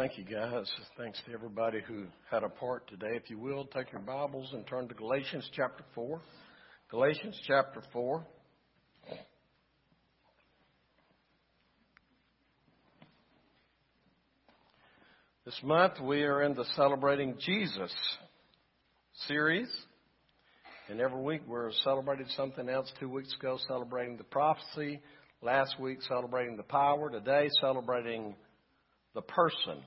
Thank you, guys. Thanks to everybody who had a part today. If you will, take your Bibles and turn to Galatians chapter 4. Galatians chapter 4. This month we are in the Celebrating Jesus series. And every week we're celebrating something else. Two weeks ago, celebrating the prophecy. Last week, celebrating the power. Today, celebrating the person,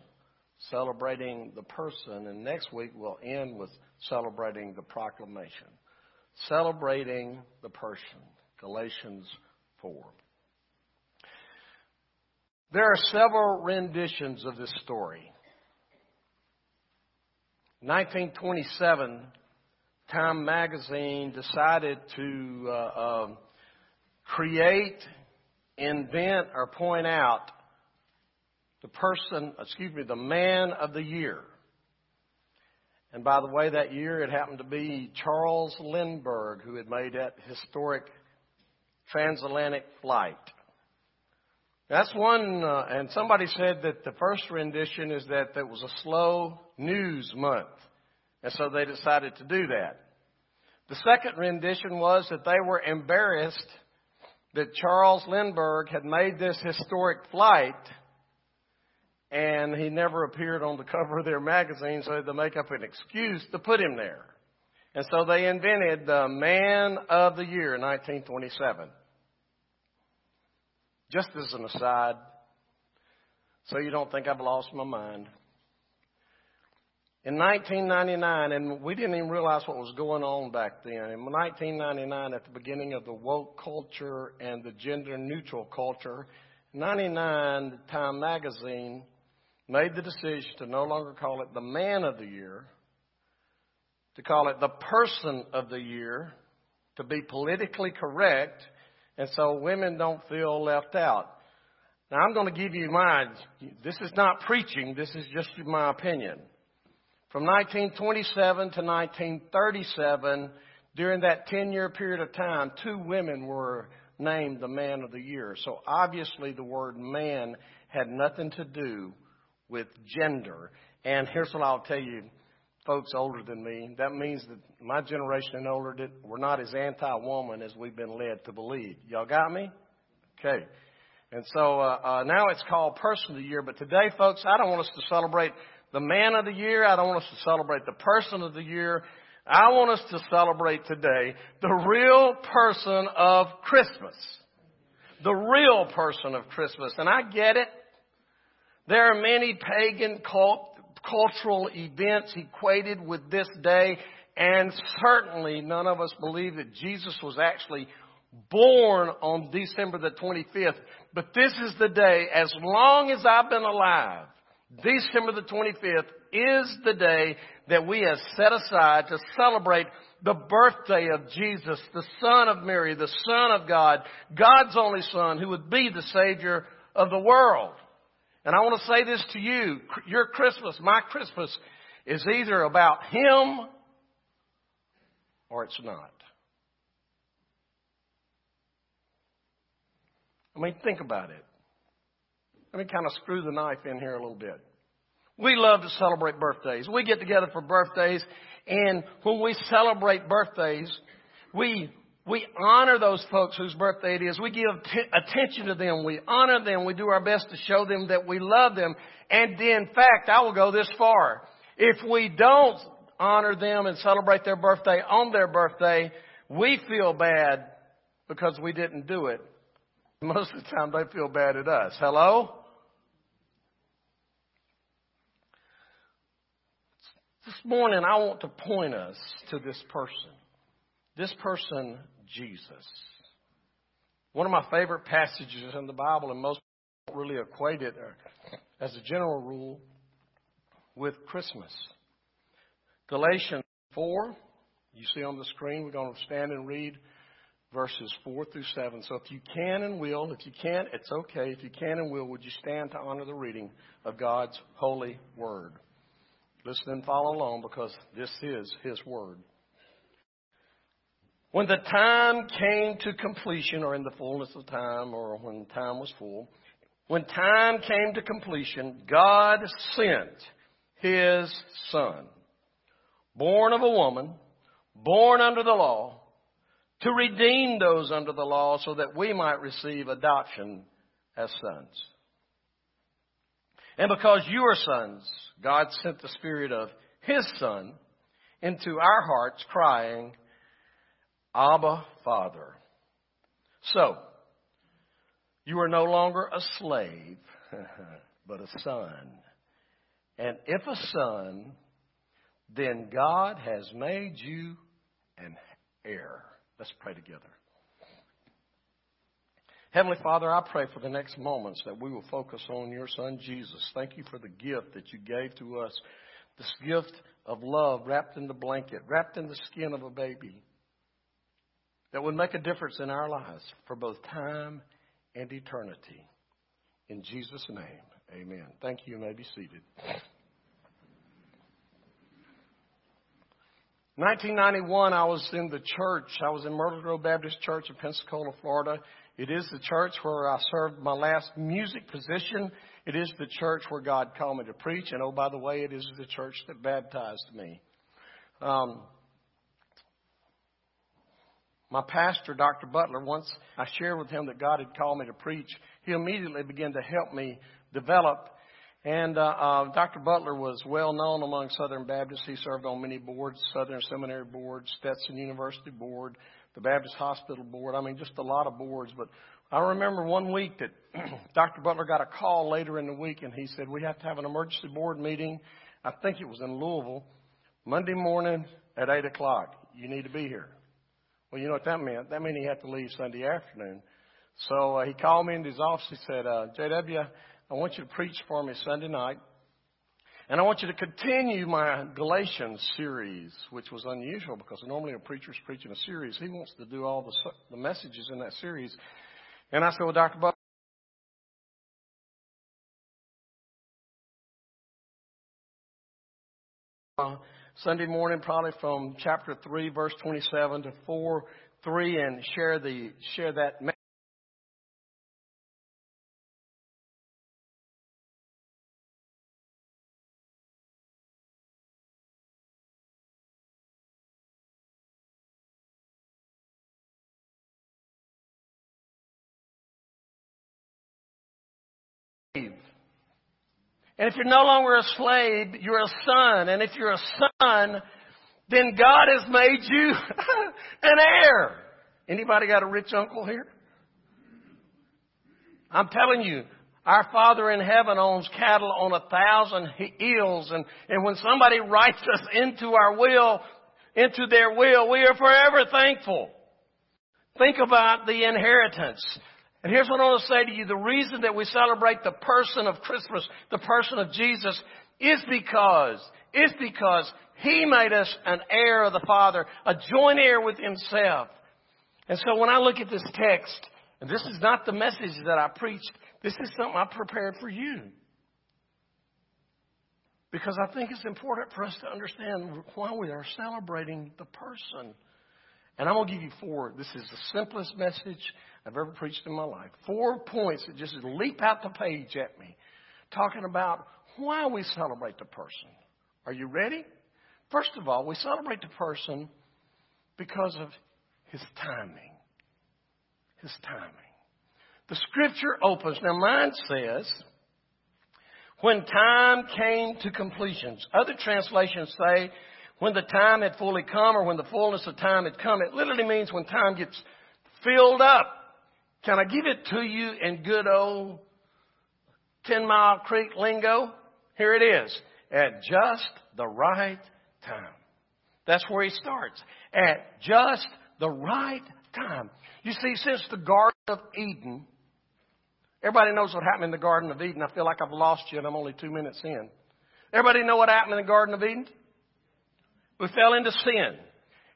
celebrating the person, and next week we'll end with celebrating the proclamation. Celebrating the person, Galatians 4. There are several renditions of this story. 1927, Time magazine decided to uh, uh, create, invent, or point out the person, excuse me, the man of the year. And by the way, that year it happened to be Charles Lindbergh who had made that historic transatlantic flight. That's one, uh, and somebody said that the first rendition is that it was a slow news month. And so they decided to do that. The second rendition was that they were embarrassed that Charles Lindbergh had made this historic flight and he never appeared on the cover of their magazine, so they make up an excuse to put him there. And so they invented the Man of the Year in 1927. Just as an aside, so you don't think I've lost my mind. In 1999, and we didn't even realize what was going on back then. In 1999, at the beginning of the woke culture and the gender neutral culture, 99, Time magazine made the decision to no longer call it the man of the year, to call it the person of the year, to be politically correct, and so women don't feel left out. Now I'm going to give you my, this is not preaching, this is just my opinion. From 1927 to 1937, during that 10 year period of time, two women were named the man of the year. So obviously the word man had nothing to do with gender. And here's what I'll tell you, folks older than me. That means that my generation and older, we're not as anti-woman as we've been led to believe. Y'all got me? Okay. And so uh, uh, now it's called Person of the Year. But today, folks, I don't want us to celebrate the Man of the Year. I don't want us to celebrate the Person of the Year. I want us to celebrate today the real person of Christmas. The real person of Christmas. And I get it. There are many pagan cult, cultural events equated with this day, and certainly none of us believe that Jesus was actually born on December the 25th. But this is the day, as long as I've been alive, December the 25th is the day that we have set aside to celebrate the birthday of Jesus, the Son of Mary, the Son of God, God's only Son, who would be the Savior of the world. And I want to say this to you. Your Christmas, my Christmas, is either about Him or it's not. I mean, think about it. Let me kind of screw the knife in here a little bit. We love to celebrate birthdays. We get together for birthdays, and when we celebrate birthdays, we we honor those folks whose birthday it is. We give t- attention to them. We honor them. We do our best to show them that we love them. And in fact, I will go this far. If we don't honor them and celebrate their birthday on their birthday, we feel bad because we didn't do it. Most of the time they feel bad at us. Hello? This morning I want to point us to this person. This person Jesus. One of my favorite passages in the Bible, and most don't really equate it uh, as a general rule with Christmas. Galatians 4, you see on the screen, we're going to stand and read verses 4 through 7. So if you can and will, if you can't, it's okay. If you can and will, would you stand to honor the reading of God's holy word? Listen and follow along because this is His word. When the time came to completion, or in the fullness of time, or when time was full, when time came to completion, God sent His Son, born of a woman, born under the law, to redeem those under the law so that we might receive adoption as sons. And because you are sons, God sent the Spirit of His Son into our hearts, crying, Abba, Father. So, you are no longer a slave, but a son. And if a son, then God has made you an heir. Let's pray together. Heavenly Father, I pray for the next moments that we will focus on your Son Jesus. Thank you for the gift that you gave to us, this gift of love wrapped in the blanket, wrapped in the skin of a baby, that would make a difference in our lives for both time and eternity. In Jesus' name, amen. Thank you. You may be seated. 1991, I was in the church. I was in Myrtle Grove Baptist Church in Pensacola, Florida. It is the church where I served my last music position. It is the church where God called me to preach. And oh, by the way, it is the church that baptized me. Um, my pastor, Dr. Butler, once I shared with him that God had called me to preach, he immediately began to help me develop and uh, uh, Dr. Butler was well known among Southern Baptists. He served on many boards, Southern Seminary Board, Stetson University Board, the Baptist Hospital Board. I mean, just a lot of boards. But I remember one week that Dr. Butler got a call later in the week, and he said, we have to have an emergency board meeting. I think it was in Louisville, Monday morning at 8 o'clock. You need to be here. Well, you know what that meant? That meant he had to leave Sunday afternoon. So uh, he called me into his office. He said, uh, JW, I want you to preach for me Sunday night. And I want you to continue my Galatians series, which was unusual because normally a preacher's preaching a series. He wants to do all the, the messages in that series. And I said, well, Dr. Buck, Sunday morning, probably from chapter 3, verse 27 to 4, 3, and share the, share that And if you're no longer a slave, you're a son. And if you're a son, then God has made you an heir. Anybody got a rich uncle here? I'm telling you, our Father in heaven owns cattle on a thousand hills. And, and when somebody writes us into our will, into their will, we are forever thankful. Think about the inheritance. And here's what I want to say to you. The reason that we celebrate the person of Christmas, the person of Jesus, is because, is because He made us an heir of the Father, a joint heir with Himself. And so when I look at this text, and this is not the message that I preached, this is something I prepared for you. Because I think it's important for us to understand why we are celebrating the person. And I'm going to give you four. This is the simplest message I've ever preached in my life. Four points that just leap out the page at me, talking about why we celebrate the person. Are you ready? First of all, we celebrate the person because of his timing. His timing. The scripture opens. Now, mine says, when time came to completions. Other translations say, when the time had fully come or when the fullness of time had come. It literally means when time gets filled up. Can I give it to you in good old 10 Mile Creek lingo? Here it is. At just the right time. That's where he starts. At just the right time. You see, since the Garden of Eden, everybody knows what happened in the Garden of Eden. I feel like I've lost you and I'm only two minutes in. Everybody know what happened in the Garden of Eden? We fell into sin.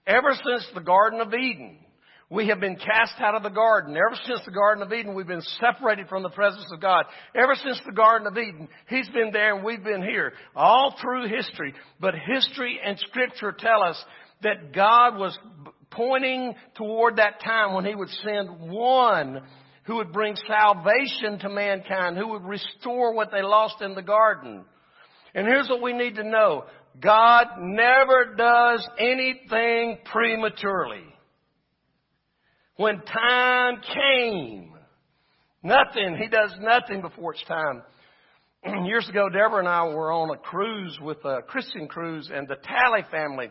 Ever since the Garden of Eden, we have been cast out of the garden. Ever since the Garden of Eden, we've been separated from the presence of God. Ever since the Garden of Eden, He's been there and we've been here. All through history. But history and Scripture tell us that God was pointing toward that time when He would send one who would bring salvation to mankind, who would restore what they lost in the garden. And here's what we need to know. God never does anything prematurely. When time came, nothing, He does nothing before it's time. Years ago, Deborah and I were on a cruise with a Christian cruise and the Talley family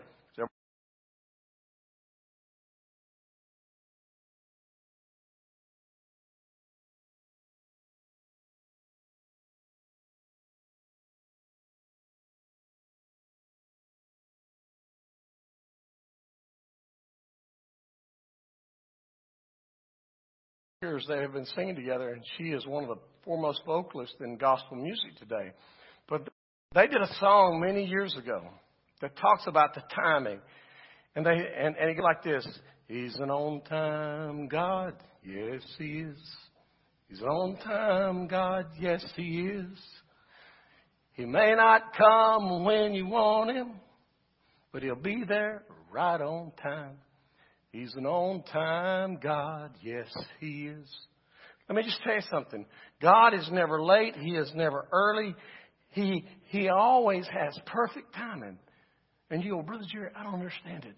years they have been singing together, and she is one of the foremost vocalists in gospel music today. But they did a song many years ago that talks about the timing, and they and, and it goes like this: He's an on-time God, yes He is. He's an on-time God, yes He is. He may not come when you want Him, but He'll be there right on time. He's an on time God. Yes, He is. Let me just tell you something. God is never late. He is never early. He, he always has perfect timing. And you go, Brother Jerry, I don't understand it.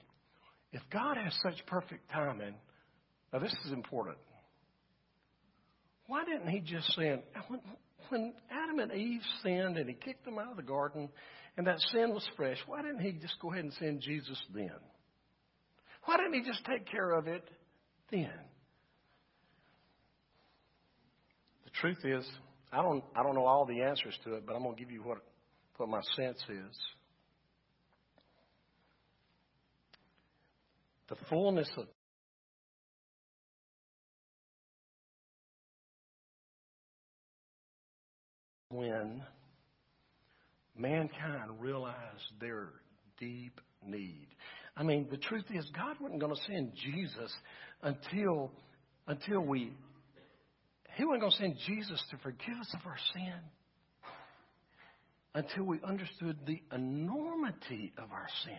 If God has such perfect timing, now this is important. Why didn't He just send, when, when Adam and Eve sinned and He kicked them out of the garden and that sin was fresh, why didn't He just go ahead and send Jesus then? Why didn't he just take care of it then? The truth is, I don't, I don't know all the answers to it, but I'm going to give you what, what my sense is. The fullness of when mankind realized their deep need. I mean, the truth is, God wasn't going to send Jesus until, until we, He wasn't going to send Jesus to forgive us of our sin until we understood the enormity of our sin.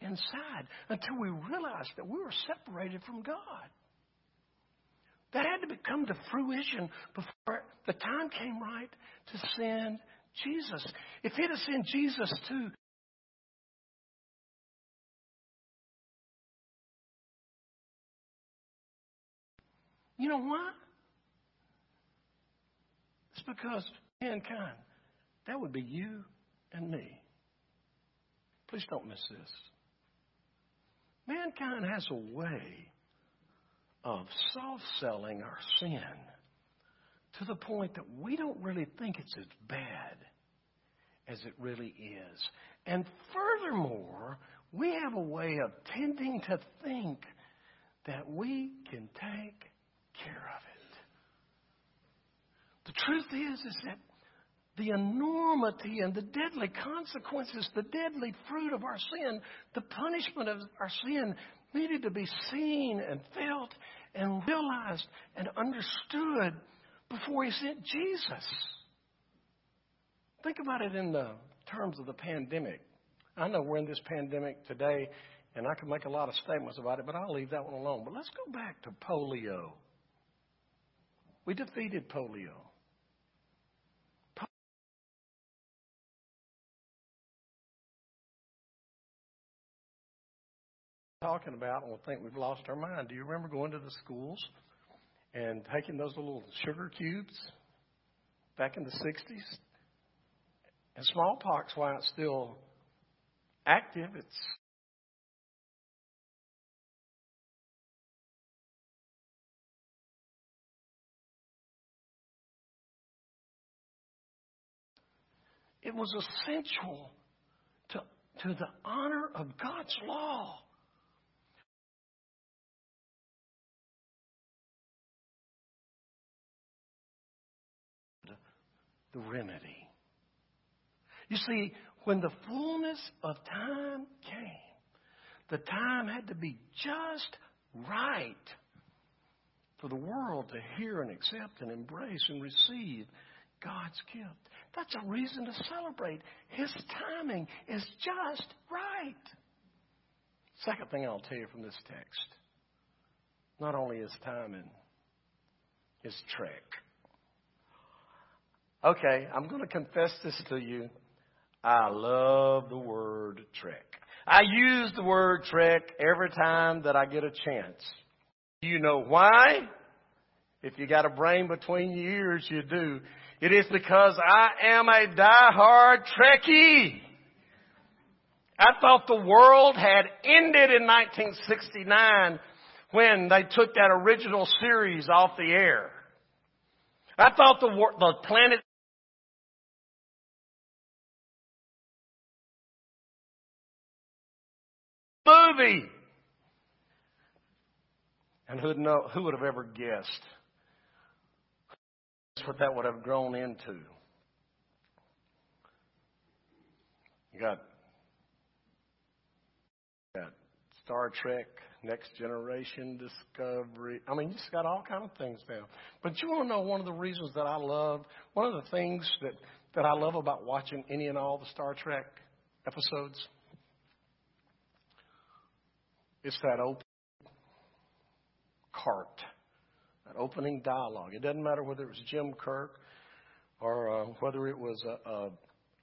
Inside until we realized that we were separated from God. That had to become to fruition before the time came right to send Jesus. If he'd have sent Jesus too, you know why? It's because mankind, that would be you and me. Please don't miss this. Mankind has a way of soft selling our sin to the point that we don't really think it's as bad as it really is. And furthermore, we have a way of tending to think that we can take care of it. The truth is, is that the enormity and the deadly consequences, the deadly fruit of our sin, the punishment of our sin needed to be seen and felt and realized and understood before he sent Jesus. Think about it in the terms of the pandemic. I know we're in this pandemic today, and I can make a lot of statements about it, but I'll leave that one alone. But let's go back to polio. We defeated polio. Talking about and we'll think we've lost our mind. Do you remember going to the schools and taking those little sugar cubes back in the 60s? And smallpox, while it's still active, it's it was essential to, to the honor of God's law. The remedy. You see, when the fullness of time came, the time had to be just right for the world to hear and accept and embrace and receive God's gift. That's a reason to celebrate. His timing is just right. Second thing I'll tell you from this text not only is timing, is Trek. Okay, I'm going to confess this to you. I love the word trek. I use the word trek every time that I get a chance. Do you know why? If you got a brain between your ears, you do. It is because I am a die-hard Trekkie. I thought the world had ended in 1969 when they took that original series off the air. I thought the, the planet movie. And who'd know, who would have ever guessed what that would have grown into? You got, got Star Trek, Next Generation, Discovery. I mean, you just got all kind of things now. But you want to know one of the reasons that I love, one of the things that, that I love about watching any and all the Star Trek episodes? It's that open cart, that opening dialogue. It doesn't matter whether it was Jim Kirk or uh, whether it was uh, uh,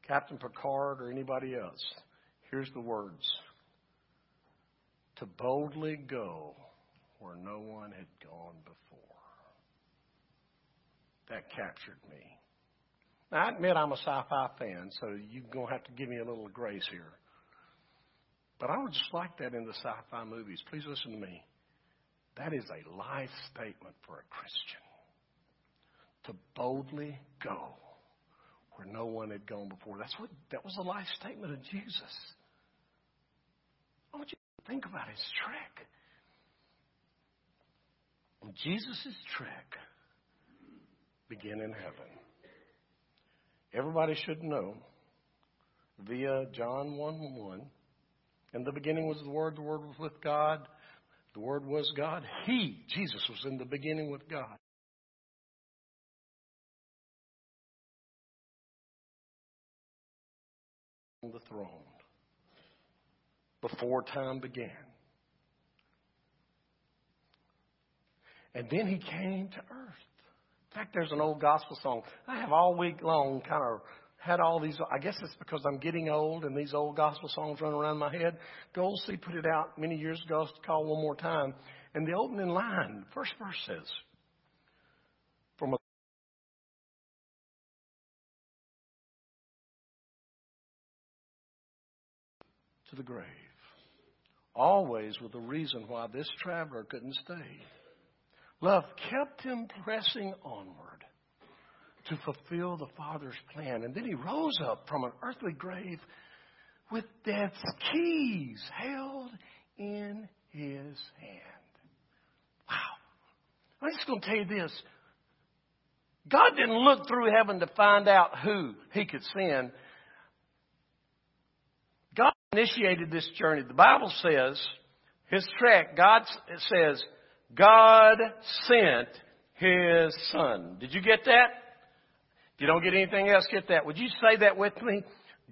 Captain Picard or anybody else. Here's the words To boldly go where no one had gone before. That captured me. Now, I admit I'm a sci fi fan, so you're going to have to give me a little grace here. But I would just like that in the sci fi movies. Please listen to me. That is a life statement for a Christian. To boldly go where no one had gone before. That's what that was the life statement of Jesus. I want you to think about his trek. Jesus' trek began in heaven. Everybody should know via John 1 1 in the beginning was the Word, the Word was with God, the Word was God. He, Jesus, was in the beginning with God. On the throne before time began. And then he came to earth. In fact, there's an old gospel song I have all week long kind of had all these, I guess it's because I'm getting old and these old gospel songs run around my head. Gold City put it out many years ago, it's called One More Time. And the opening line, first verse says, from a to the grave. Always with a reason why this traveler couldn't stay. Love kept him pressing onward to fulfill the Father's plan. And then he rose up from an earthly grave with death's keys held in his hand. Wow. I'm just going to tell you this. God didn't look through heaven to find out who he could send. God initiated this journey. The Bible says, his trek, God says, God sent his son. Did you get that? You don't get anything else, get that. Would you say that with me?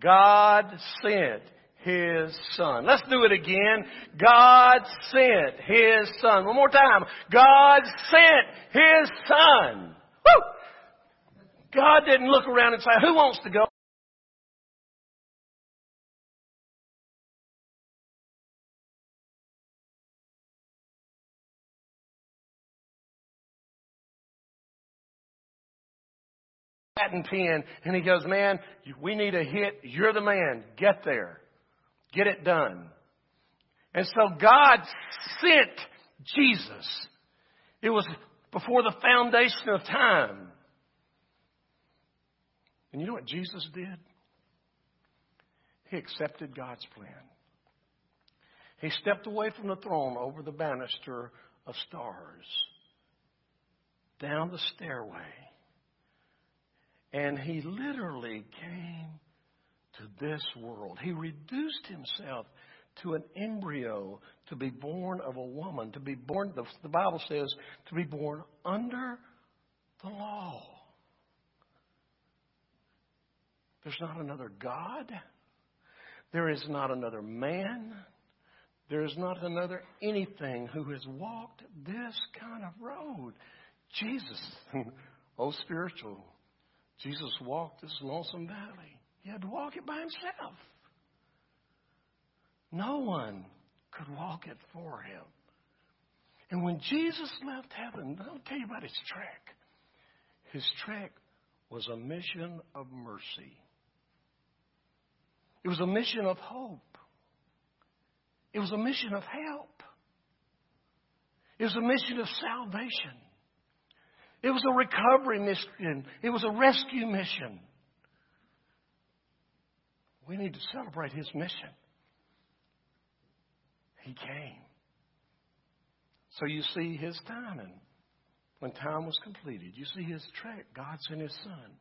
God sent His Son. Let's do it again. God sent His Son. One more time. God sent His Son. Woo! God didn't look around and say, who wants to go? Pen and he goes, man, we need a hit. You're the man. Get there. Get it done. And so God sent Jesus. It was before the foundation of time. And you know what Jesus did? He accepted God's plan. He stepped away from the throne over the banister of stars, down the stairway, and he literally came to this world. He reduced himself to an embryo to be born of a woman, to be born, the, Bible says, to be born under the law. There's not another God. There is not another man. There is not another anything who has walked this kind of road. Jesus, oh spiritual, Jesus walked this lonesome valley. He had to walk it by himself. No one could walk it for him. And when Jesus left heaven, I'll tell you about his trek. His trek was a mission of mercy. It was a mission of hope. It was a mission of help. It was a mission of salvation. It was a recovery mission. It was a rescue mission. We need to celebrate his mission. He came. So you see his timing. When time was completed, you see his trek. God sent his son.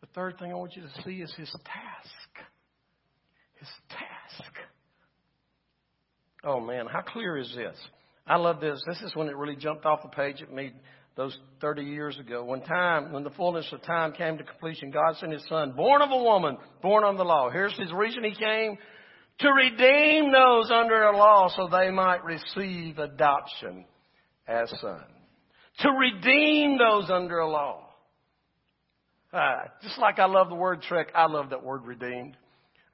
The third thing I want you to see is his task. His task. Oh man, how clear is this? I love this. This is when it really jumped off the page at me those 30 years ago. When time, when the fullness of time came to completion, God sent His Son, born of a woman, born under the law. Here's His reason He came to redeem those under the law so they might receive adoption as sons. To redeem those under a law. Uh, just like I love the word trek, I love that word redeemed.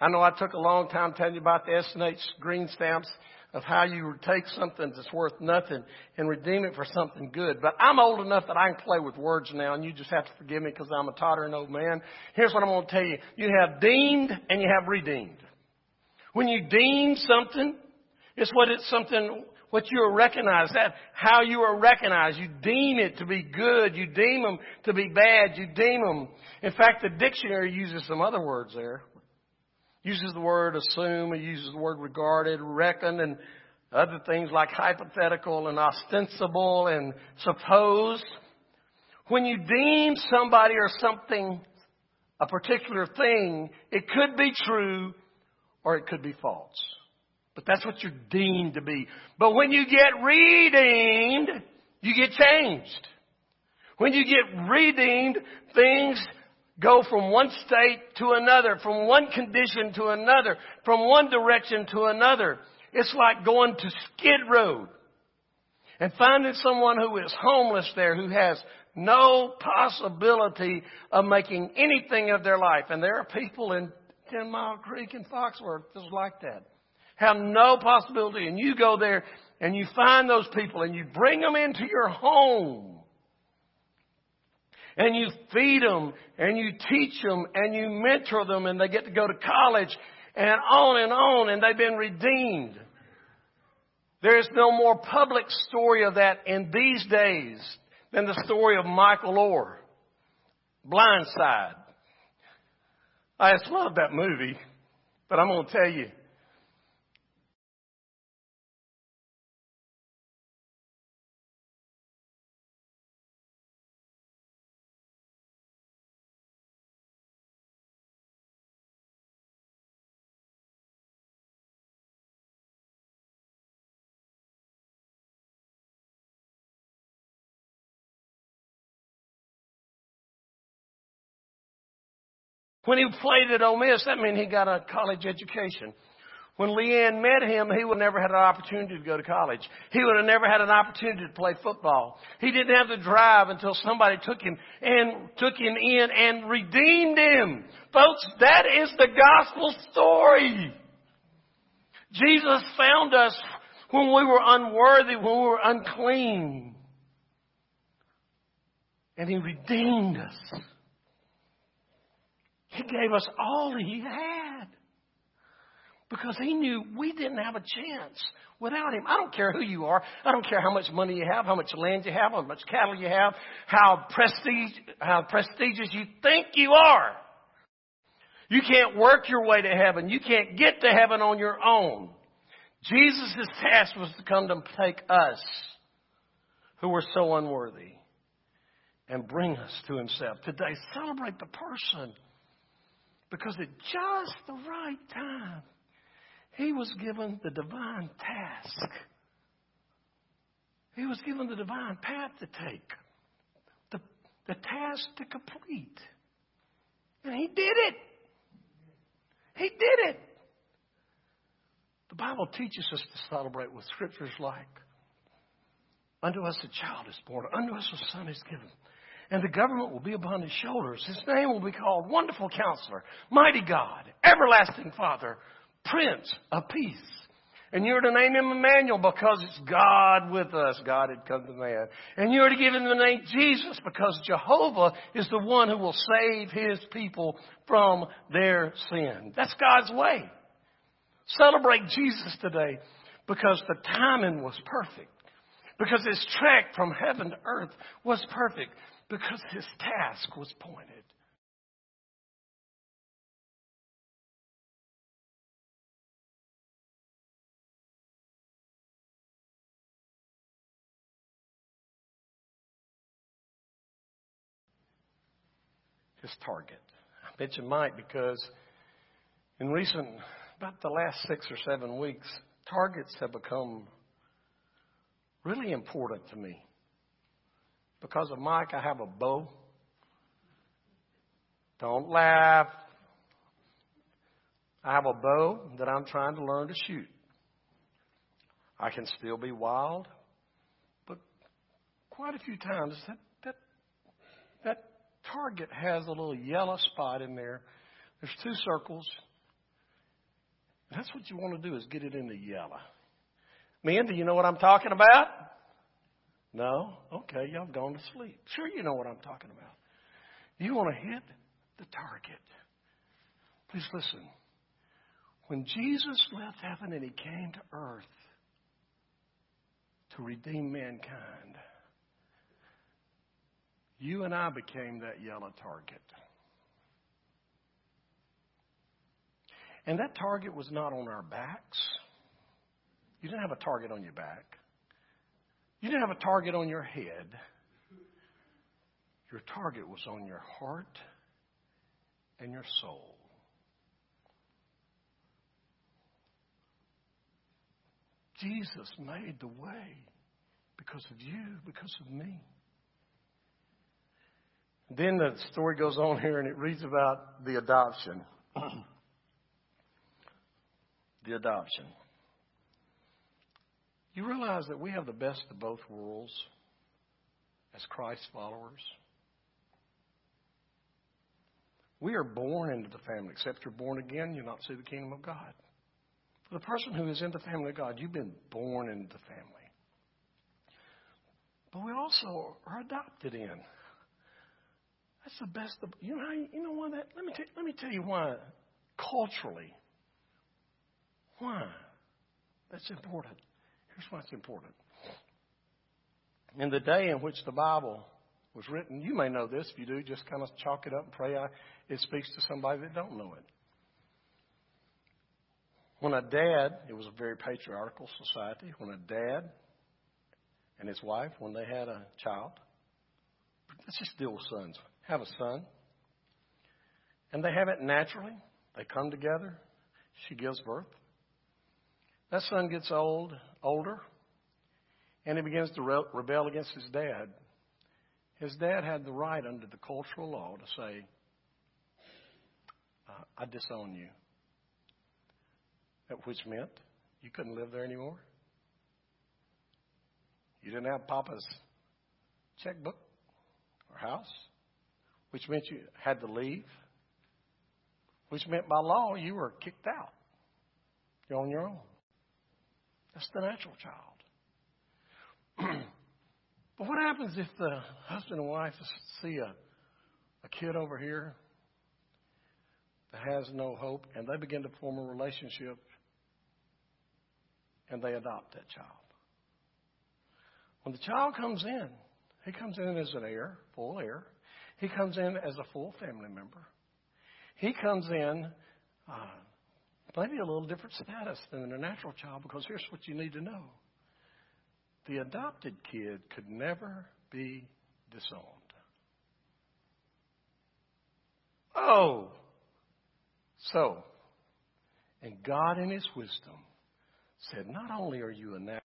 I know I took a long time telling you about the S&H green stamps of how you take something that's worth nothing and redeem it for something good. But I'm old enough that I can play with words now, and you just have to forgive me because I'm a tottering old man. Here's what I'm going to tell you. You have deemed and you have redeemed. When you deem something, it's what it's something, what you are recognized, that, how you are recognized. You deem it to be good. You deem them to be bad. You deem them. In fact, the dictionary uses some other words there uses the word assume, uses the word regarded, reckon, and other things like hypothetical and ostensible and supposed. When you deem somebody or something a particular thing, it could be true or it could be false. But that's what you're deemed to be. But when you get redeemed, you get changed. When you get redeemed, things go from one state to another, from one condition to another, from one direction to another. It's like going to Skid Row and finding someone who is homeless there, who has no possibility of making anything of their life. And there are people in Ten Mile Creek and Foxworth just like that. Have no possibility. And you go there and you find those people and you bring them into your home and you feed them and you teach them and you mentor them and they get to go to college and on and on and they've been redeemed. There is no more public story of that in these days than the story of Michael Oher. Blindside. I just love that movie, but I'm going to tell you, When he played at Ole Miss, that meant he got a college education. When Leigh Anne met him, he would never had an opportunity to go to college. He would have never had an opportunity to play football. He didn't have to drive until somebody took him and took him in and redeemed him. Folks, that is the gospel story. Jesus found us when we were unworthy, when we were unclean. And he redeemed us. He gave us all he had because he knew we didn't have a chance without him. I don't care who you are. I don't care how much money you have, how much land you have, how much cattle you have, how prestige, how prestigious you think you are. You can't work your way to heaven. You can't get to heaven on your own. Jesus' task was to come to take us who were so unworthy and bring us to himself. Today, celebrate the person because at just the right time, he was given the divine task. He was given the divine path to take, the, the task to complete. And he did it. He did it. The Bible teaches us to celebrate with scriptures like, Unto us a child is born, unto us a son is given, and the government will be upon his shoulders. His name will be called Wonderful Counselor, Mighty God, Everlasting Father, Prince of Peace. And you're to name him Emmanuel because it's God with us. God had come to man. And you're to give him the name Jesus because Jehovah is the one who will save his people from their sin. That's God's way. Celebrate Jesus today because the timing was perfect. Because his trek from heaven to earth was perfect. Because his task was pointed. his target. I mention Mike because in recent, about the last six or seven weeks, targets have become really important to me. Because of Mike, I have a bow. Don't laugh. I have a bow that I'm trying to learn to shoot. I can still be wild, but quite a few times that, that, that target has a little yellow spot in there. There's two circles. That's what you want to do is get it into yellow. Men, do you know what I'm talking about? No? Okay, y'all gone to sleep. Sure you know what I'm talking about. You want to hit the target. Please listen. When Jesus left heaven and he came to earth to redeem mankind, you and I became that yellow target. And that target was not on our backs. You didn't have a target on your back. You didn't have a target on your head. Your target was on your heart and your soul. Jesus made the way because of you, because of me. Then the story goes on here and it reads about the adoption. the adoption. You realize that we have the best of both worlds as Christ followers? We are born into the family. Except you're born again, you'll not see the kingdom of God. For the person who is in the family of God, you've been born into the family. But we also are adopted in. That's the best. Of, you know, you know why that? Let me, t- let me tell you why, culturally, why that's important. Here's why it's important. In the day in which the Bible was written, you may know this. If you do, just kind of chalk it up and pray. It speaks to somebody that don't know it. When a dad, it was a very patriarchal society. When a dad and his wife, when they had a child, let's just deal with sons have a son. And they have it naturally. They come together. She gives birth. That son gets old, older, and he begins to re- rebel against his dad. His dad had the right under the cultural law to say, I disown you. Which meant you couldn't live there anymore. You didn't have Papa's checkbook or house which meant you had to leave, which meant by law you were kicked out. You're on your own. That's the natural child. but what happens if the husband and wife see a, a kid over here that has no hope and they begin to form a relationship and they adopt that child? When the child comes in, he comes in as an heir, full heir. He comes in as a full family member. He comes in uh, maybe a little different status than a natural child because here's what you need to know the adopted kid could never be disowned. Oh! So, and God in His wisdom said, not only are you a natural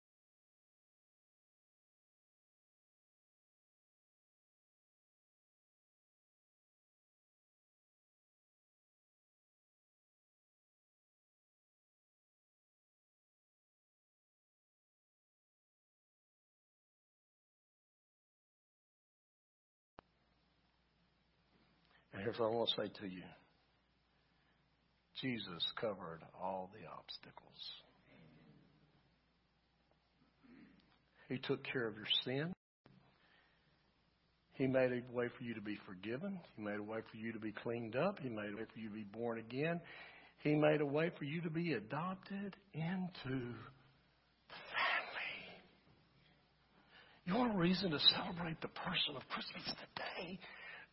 Here's what I want to say to you Jesus covered all the obstacles. He took care of your sin. He made a way for you to be forgiven. He made a way for you to be cleaned up. He made a way for you to be born again. He made a way for you to be adopted into the family. You want a reason to celebrate the person of Christmas today?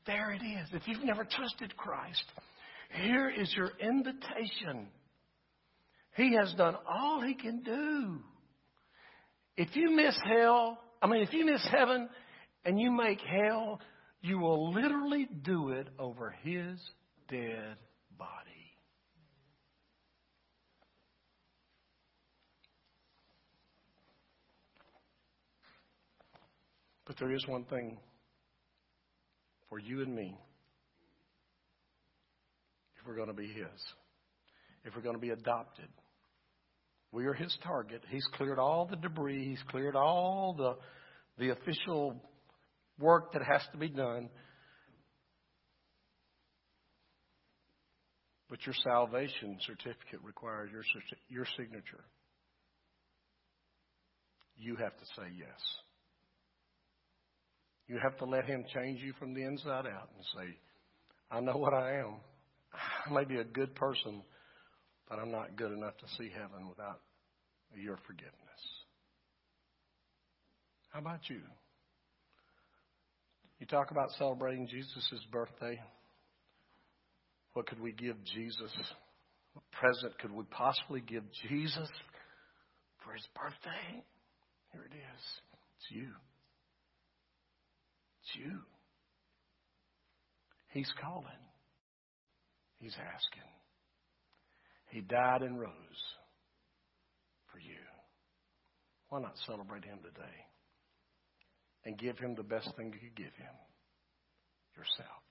There it is. If you've never trusted Christ, here is your invitation. He has done all he can do. If you miss hell, I mean, if you miss heaven and you make hell, you will literally do it over his dead body. But there is one thing for you and me if we're going to be His, if we're going to be adopted. We are His target. He's cleared all the debris, He's cleared all the, the official work that has to be done. But your salvation certificate requires your, your signature. You have to say yes. You have to let Him change you from the inside out and say, I know what I am. I may be a good person, but I'm not good enough to see heaven without your forgiveness. How about you? You talk about celebrating Jesus' birthday. What could we give Jesus? What present could we possibly give Jesus for his birthday? Here it is. It's you. You. He's calling. He's asking. He died and rose for you. Why not celebrate him today and give him the best thing you could give him yourself?